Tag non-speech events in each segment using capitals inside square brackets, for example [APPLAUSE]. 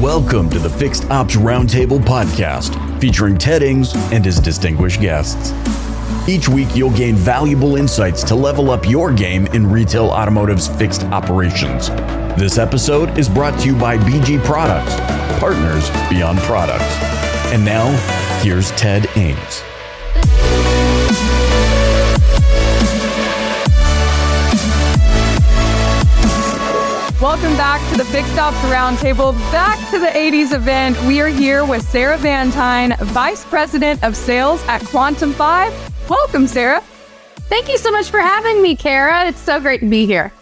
Welcome to the Fixed Ops Roundtable podcast, featuring Ted Ings and his distinguished guests. Each week, you'll gain valuable insights to level up your game in retail automotive's fixed operations. This episode is brought to you by BG Products, partners beyond products. And now, here's Ted Ings. Welcome back to the Fixed Ops Roundtable, back to the 80s event. We are here with Sarah Vantine, Vice President of Sales at Quantum 5. Welcome, Sarah. Thank you so much for having me, Kara. It's so great to be here.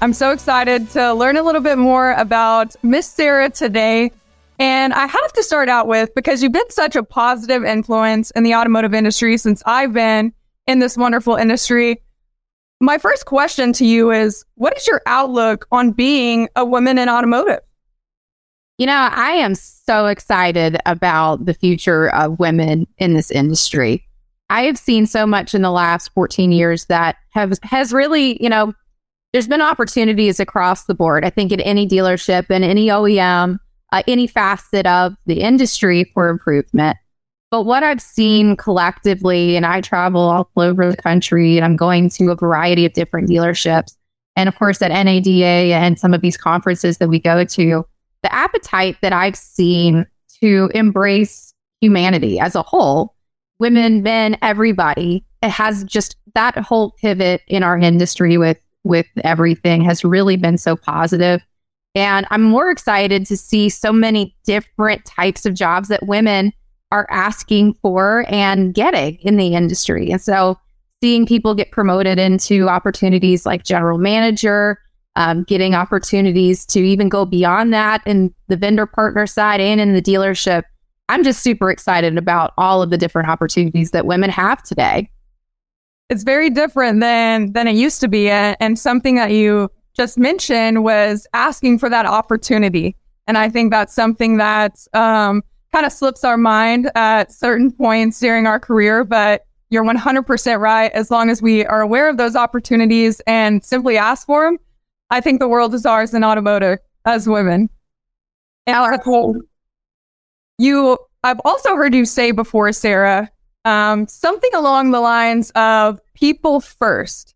I'm so excited to learn a little bit more about Miss Sarah today. And I have to start out with because you've been such a positive influence in the automotive industry since I've been in this wonderful industry. My first question to you is what is your outlook on being a woman in automotive? You know, I am so excited about the future of women in this industry. I have seen so much in the last 14 years that have has really, you know, there's been opportunities across the board. I think in any dealership and any OEM, uh, any facet of the industry for improvement. But what I've seen collectively, and I travel all over the country and I'm going to a variety of different dealerships. And of course, at NADA and some of these conferences that we go to, the appetite that I've seen to embrace humanity as a whole, women, men, everybody, it has just that whole pivot in our industry with with everything has really been so positive. And I'm more excited to see so many different types of jobs that women are asking for and getting in the industry. And so seeing people get promoted into opportunities like general manager, um, getting opportunities to even go beyond that in the vendor partner side and in the dealership. I'm just super excited about all of the different opportunities that women have today. It's very different than than it used to be, and something that you just mentioned was asking for that opportunity. And I think that's something that um, kind of slips our mind at certain points during our career, but you're 100% right. As long as we are aware of those opportunities and simply ask for them, I think the world is ours in automotive as women. And so you, I've also heard you say before, Sarah, um, something along the lines of people first.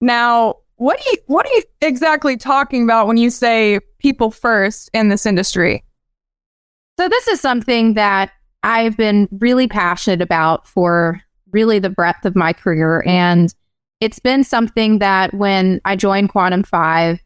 Now, what are you, what are you exactly talking about when you say people first in this industry? So, this is something that I've been really passionate about for really the breadth of my career. And it's been something that when I joined Quantum 5,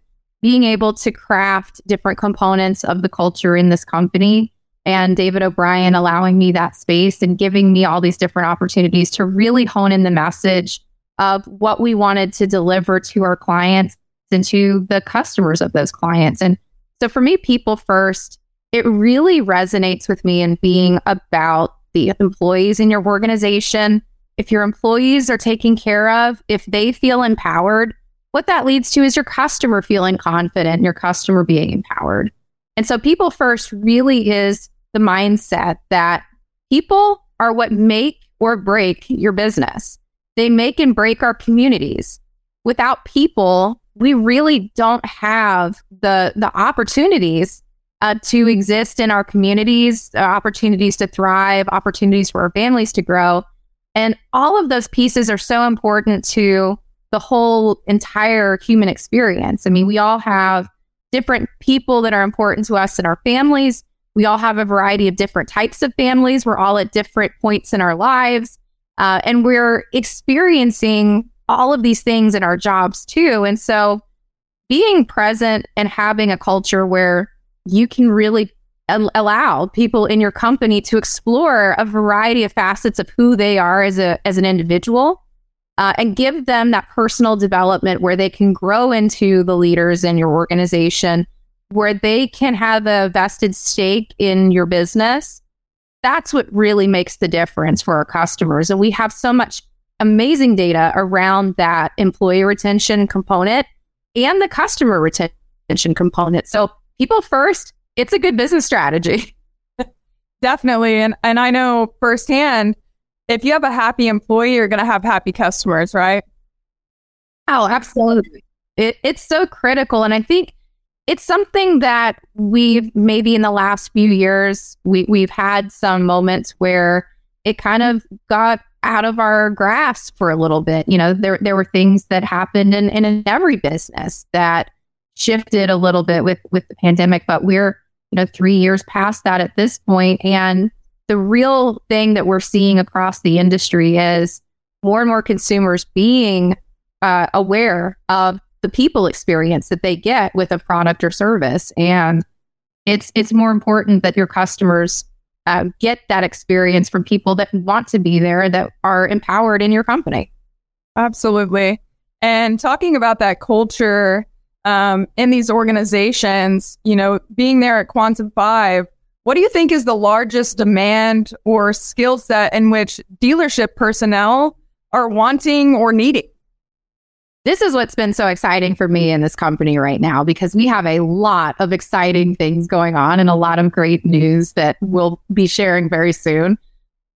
being able to craft different components of the culture in this company and David O'Brien allowing me that space and giving me all these different opportunities to really hone in the message of what we wanted to deliver to our clients and to the customers of those clients. And so for me, people first it really resonates with me in being about the employees in your organization. If your employees are taken care of, if they feel empowered, what that leads to is your customer feeling confident, your customer being empowered. And so, people first really is the mindset that people are what make or break your business. They make and break our communities. Without people, we really don't have the the opportunities uh, to exist in our communities, uh, opportunities to thrive, opportunities for our families to grow. And all of those pieces are so important to the whole entire human experience. I mean, we all have different people that are important to us in our families. We all have a variety of different types of families. We're all at different points in our lives. Uh, and we're experiencing all of these things in our jobs too. And so being present and having a culture where you can really allow people in your company to explore a variety of facets of who they are as a as an individual uh, and give them that personal development where they can grow into the leaders in your organization where they can have a vested stake in your business. That's what really makes the difference for our customers and we have so much amazing data around that employee retention component and the customer retention component. So people first, it's a good business strategy. [LAUGHS] Definitely. And and I know firsthand, if you have a happy employee, you're gonna have happy customers, right? Oh, absolutely. It, it's so critical. And I think it's something that we've maybe in the last few years we we've had some moments where it kind of got out of our grasp for a little bit. You know, there there were things that happened in, in every business that shifted a little bit with with the pandemic, but we're, you know, three years past that at this point. And the real thing that we're seeing across the industry is more and more consumers being uh, aware of the people experience that they get with a product or service. And it's it's more important that your customers uh, get that experience from people that want to be there that are empowered in your company. Absolutely. And talking about that culture um, in these organizations you know being there at quantum five what do you think is the largest demand or skill set in which dealership personnel are wanting or needing this is what's been so exciting for me in this company right now because we have a lot of exciting things going on and a lot of great news that we'll be sharing very soon.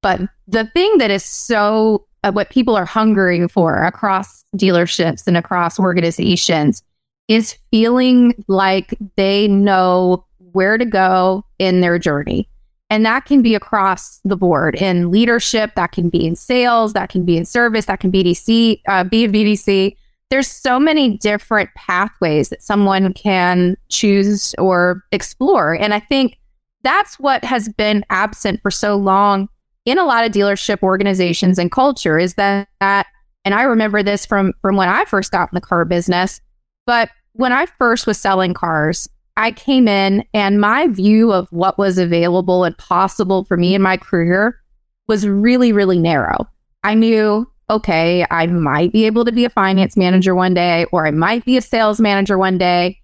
But the thing that is so uh, what people are hungering for across dealerships and across organizations is feeling like they know where to go in their journey. And that can be across the board in leadership, that can be in sales, that can be in service, that can be BDC, uh, be BDC there's so many different pathways that someone can choose or explore. And I think that's what has been absent for so long in a lot of dealership organizations and culture is that, that and I remember this from from when I first got in the car business, but when I first was selling cars, I came in and my view of what was available and possible for me in my career was really really narrow. I knew okay, I might be able to be a finance manager one day, or I might be a sales manager one day.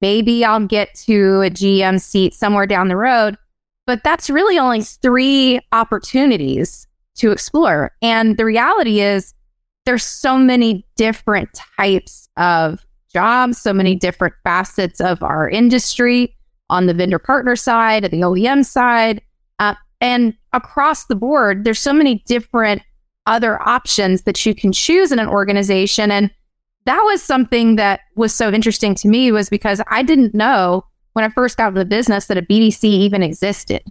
Maybe I'll get to a GM seat somewhere down the road. But that's really only three opportunities to explore. And the reality is, there's so many different types of jobs, so many different facets of our industry on the vendor partner side, the OEM side, uh, and across the board. There's so many different other options that you can choose in an organization. And that was something that was so interesting to me was because I didn't know when I first got into the business that a BDC even existed.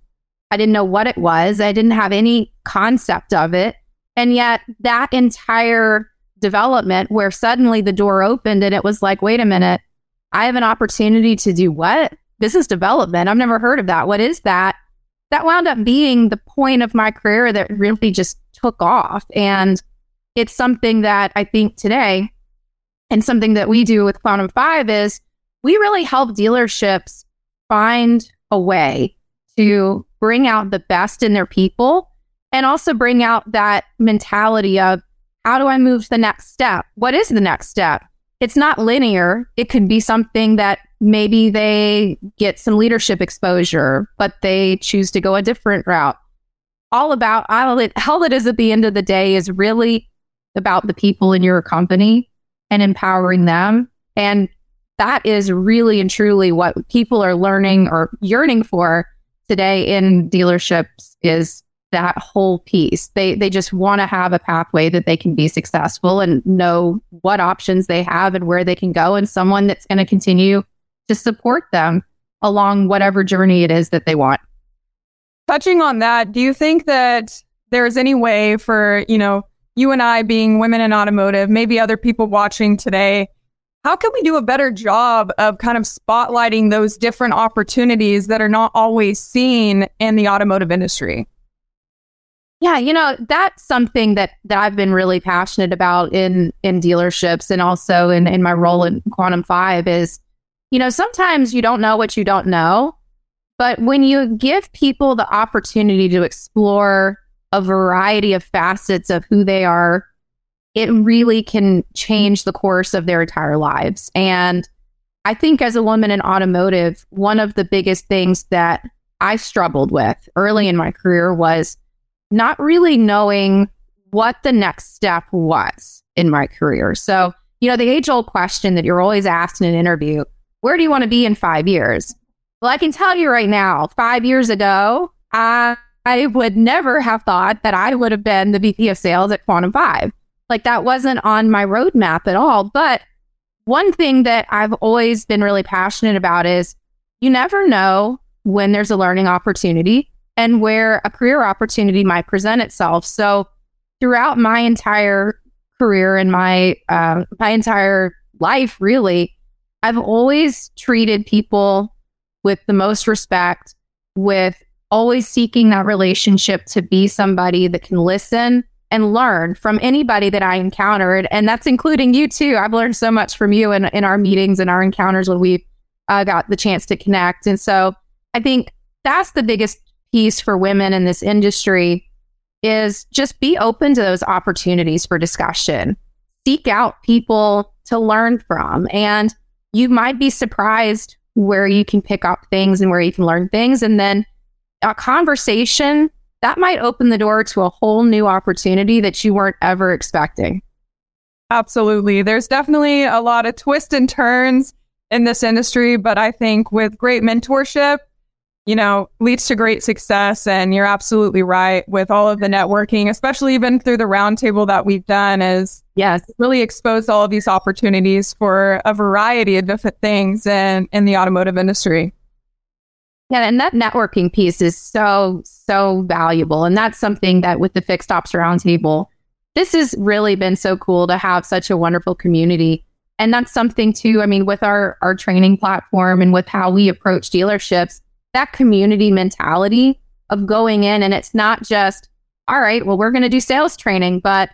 I didn't know what it was. I didn't have any concept of it. And yet that entire development where suddenly the door opened and it was like, wait a minute, I have an opportunity to do what? Business development. I've never heard of that. What is that? That wound up being the point of my career that really just took off. And it's something that I think today, and something that we do with Quantum 5 is we really help dealerships find a way to bring out the best in their people and also bring out that mentality of how do I move to the next step? What is the next step? It's not linear. It could be something that maybe they get some leadership exposure, but they choose to go a different route all about all it all it is at the end of the day is really about the people in your company and empowering them. And that is really and truly what people are learning or yearning for today in dealerships is that whole piece. They they just want to have a pathway that they can be successful and know what options they have and where they can go and someone that's going to continue to support them along whatever journey it is that they want. Touching on that, do you think that there's any way for, you know, you and I being women in automotive, maybe other people watching today, how can we do a better job of kind of spotlighting those different opportunities that are not always seen in the automotive industry? Yeah, you know, that's something that, that I've been really passionate about in in dealerships and also in, in my role in Quantum 5 is, you know, sometimes you don't know what you don't know. But when you give people the opportunity to explore a variety of facets of who they are, it really can change the course of their entire lives. And I think as a woman in automotive, one of the biggest things that I struggled with early in my career was not really knowing what the next step was in my career. So, you know, the age old question that you're always asked in an interview where do you want to be in five years? Well, I can tell you right now, five years ago, I, I would never have thought that I would have been the VP of sales at Quantum 5. Like that wasn't on my roadmap at all. But one thing that I've always been really passionate about is you never know when there's a learning opportunity and where a career opportunity might present itself. So throughout my entire career and my uh, my entire life, really, I've always treated people with the most respect, with always seeking that relationship to be somebody that can listen and learn from anybody that I encountered. And that's including you too. I've learned so much from you in, in our meetings and our encounters when we uh, got the chance to connect. And so I think that's the biggest piece for women in this industry is just be open to those opportunities for discussion. Seek out people to learn from. And you might be surprised where you can pick up things and where you can learn things. And then a conversation that might open the door to a whole new opportunity that you weren't ever expecting. Absolutely. There's definitely a lot of twists and turns in this industry, but I think with great mentorship, you know, leads to great success. And you're absolutely right with all of the networking, especially even through the roundtable that we've done, is yes, really exposed all of these opportunities for a variety of different things in, in the automotive industry. Yeah, and that networking piece is so, so valuable. And that's something that with the Fixed Ops Roundtable, this has really been so cool to have such a wonderful community. And that's something too, I mean, with our, our training platform and with how we approach dealerships, that community mentality of going in and it's not just, all right, well, we're going to do sales training, but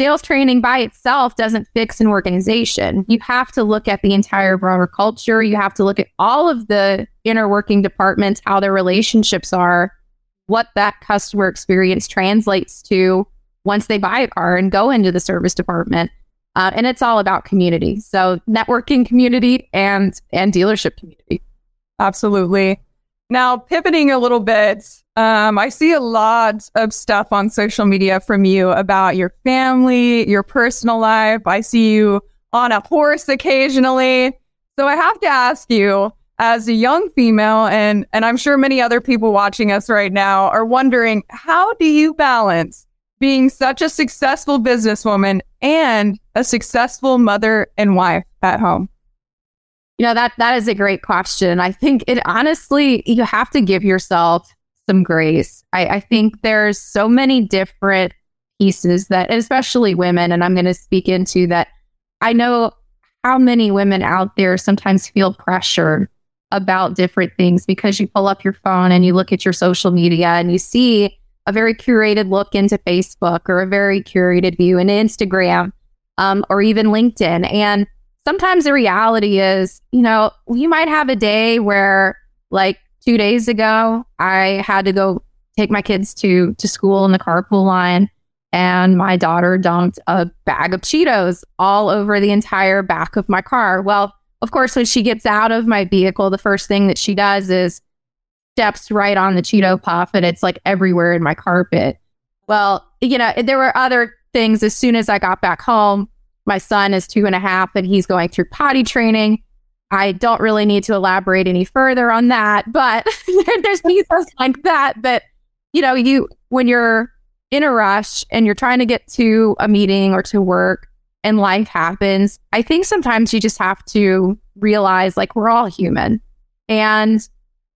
sales training by itself doesn't fix an organization. You have to look at the entire broader culture. You have to look at all of the inner working departments, how their relationships are, what that customer experience translates to once they buy a car and go into the service department. Uh, and it's all about community. So networking community and and dealership community. Absolutely. Now, pivoting a little bit, um, I see a lot of stuff on social media from you about your family, your personal life. I see you on a horse occasionally. So I have to ask you, as a young female, and, and I'm sure many other people watching us right now are wondering, how do you balance being such a successful businesswoman and a successful mother and wife at home? You know, that that is a great question. I think it honestly, you have to give yourself some grace. I, I think there's so many different pieces that, especially women, and I'm going to speak into that. I know how many women out there sometimes feel pressured about different things because you pull up your phone and you look at your social media and you see a very curated look into Facebook or a very curated view in Instagram um, or even LinkedIn. And sometimes the reality is, you know, you might have a day where like two days ago, I had to go take my kids to to school in the carpool line and my daughter dumped a bag of Cheetos all over the entire back of my car. Well, of course, when she gets out of my vehicle, the first thing that she does is steps right on the Cheeto puff and it's like everywhere in my carpet. Well, you know, there were other things as soon as I got back home. My son is two and a half and he's going through potty training. I don't really need to elaborate any further on that, but [LAUGHS] there's pieces [LAUGHS] like that that, you know, you, when you're in a rush and you're trying to get to a meeting or to work and life happens, I think sometimes you just have to realize like we're all human. And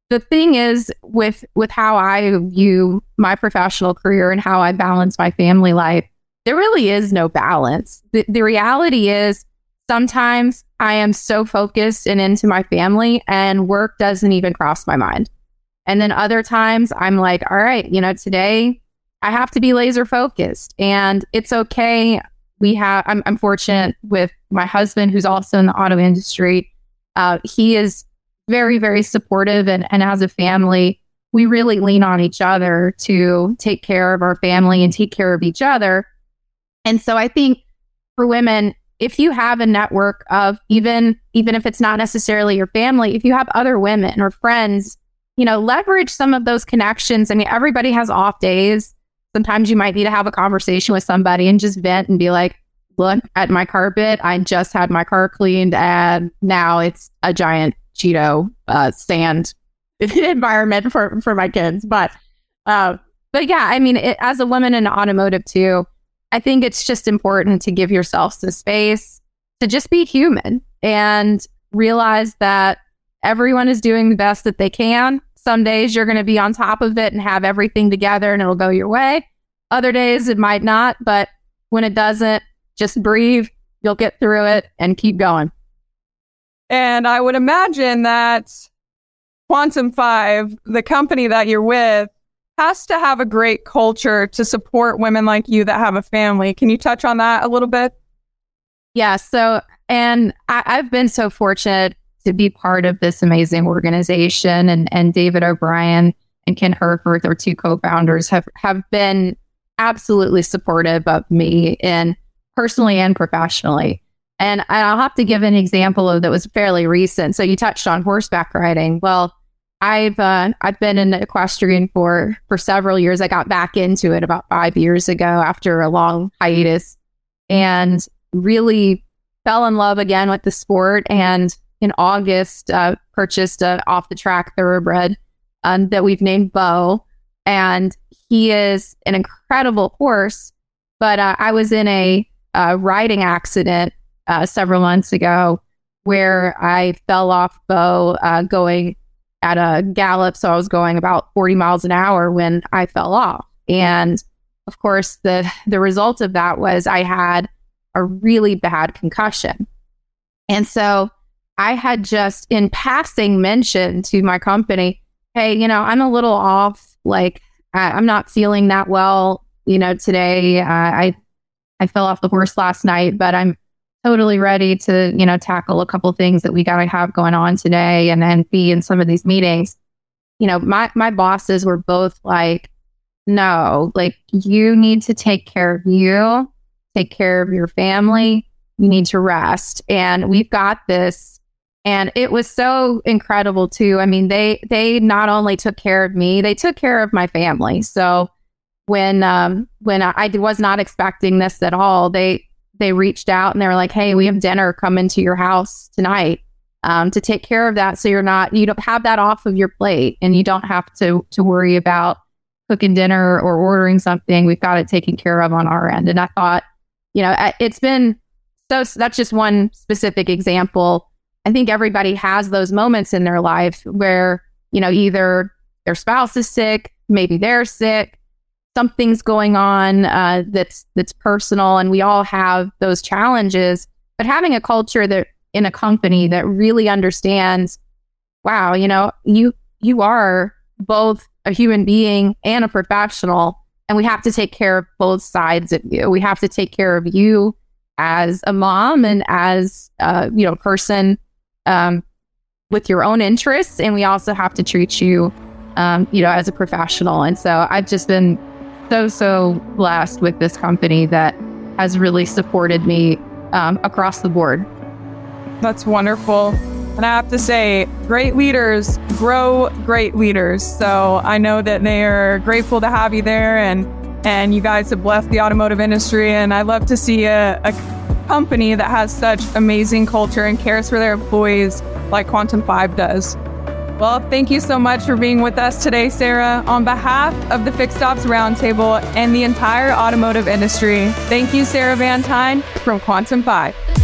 the thing is with with how I view my professional career and how I balance my family life, there really is no balance. The, the reality is sometimes I am so focused and into my family and work doesn't even cross my mind. And then other times I'm like, all right, you know, today I have to be laser focused and it's okay. We have, I'm, I'm fortunate with my husband who's also in the auto industry. Uh, he is very, very supportive and, and as a family, we really lean on each other to take care of our family and take care of each other. And so I think for women, if you have a network of even even if it's not necessarily your family, if you have other women or friends, you know, leverage some of those connections. I mean, everybody has off days. Sometimes you might need to have a conversation with somebody and just vent and be like, look at my carpet. I just had my car cleaned and now it's a giant Cheeto uh, sand [LAUGHS] environment for, for my kids. But, uh, but yeah, I mean, it, as a woman in automotive too, I think it's just important to give yourself some space to just be human and realize that everyone is doing the best that they can. Some days you're going to be on top of it and have everything together and it'll go your way. Other days it might not, but when it doesn't, just breathe. You'll get through it and keep going. And I would imagine that Quantum Five, the company that you're with, has to have a great culture to support women like you that have a family. Can you touch on that a little bit? Yeah. So, and I, I've been so fortunate to be part of this amazing organization. And, and David O'Brien and Ken Herford, our two co-founders, have, have been absolutely supportive of me in personally and professionally. And I'll have to give an example of that was fairly recent. So you touched on horseback riding. Well, I've uh, I've been in equestrian for for several years. I got back into it about five years ago after a long hiatus, and really fell in love again with the sport. And in August, uh, purchased a off the track thoroughbred um, that we've named Bo, and he is an incredible horse. But uh, I was in a, a riding accident uh, several months ago where I fell off Bo uh, going at a gallop. So I was going about 40 miles an hour when I fell off. And of course, the, the result of that was I had a really bad concussion. And so I had just in passing mentioned to my company, hey, you know, I'm a little off. Like, I, am not feeling that well, you know, today. Uh, I I fell off the horse last night, but I'm totally ready to, you know, tackle a couple things that we got to have going on today and then be in some of these meetings. You know, my my bosses were both like, no, like you need to take care of you, take care of your family. You need to rest. And we've got this. And it was so incredible too. I mean, they they not only took care of me, they took care of my family. So when um when I, I was not expecting this at all, they they reached out and they were like, "Hey, we have dinner coming to your house tonight um, to take care of that, so you're not you don't have that off of your plate, and you don't have to to worry about cooking dinner or ordering something. We've got it taken care of on our end." And I thought, you know, it's been so. That's just one specific example. I think everybody has those moments in their life where you know either their spouse is sick, maybe they're sick, something's going on uh, that's that's personal, and we all have those challenges. But having a culture that in a company that really understands, wow, you know, you you are both a human being and a professional, and we have to take care of both sides of you. We have to take care of you as a mom and as a you know person um, with your own interests, and we also have to treat you, um, you know, as a professional. And so I've just been so, so blessed with this company that has really supported me um, across the board. That's wonderful. And I have to say, great leaders grow great leaders. So I know that they are grateful to have you there and and you guys have blessed the automotive industry. And I love to see a, a company that has such amazing culture and cares for their employees like Quantum 5 does. Well, thank you so much for being with us today, Sarah. On behalf of the Fixed Ops Roundtable and the entire automotive industry, thank you, Sarah Vantine from Quantum 5.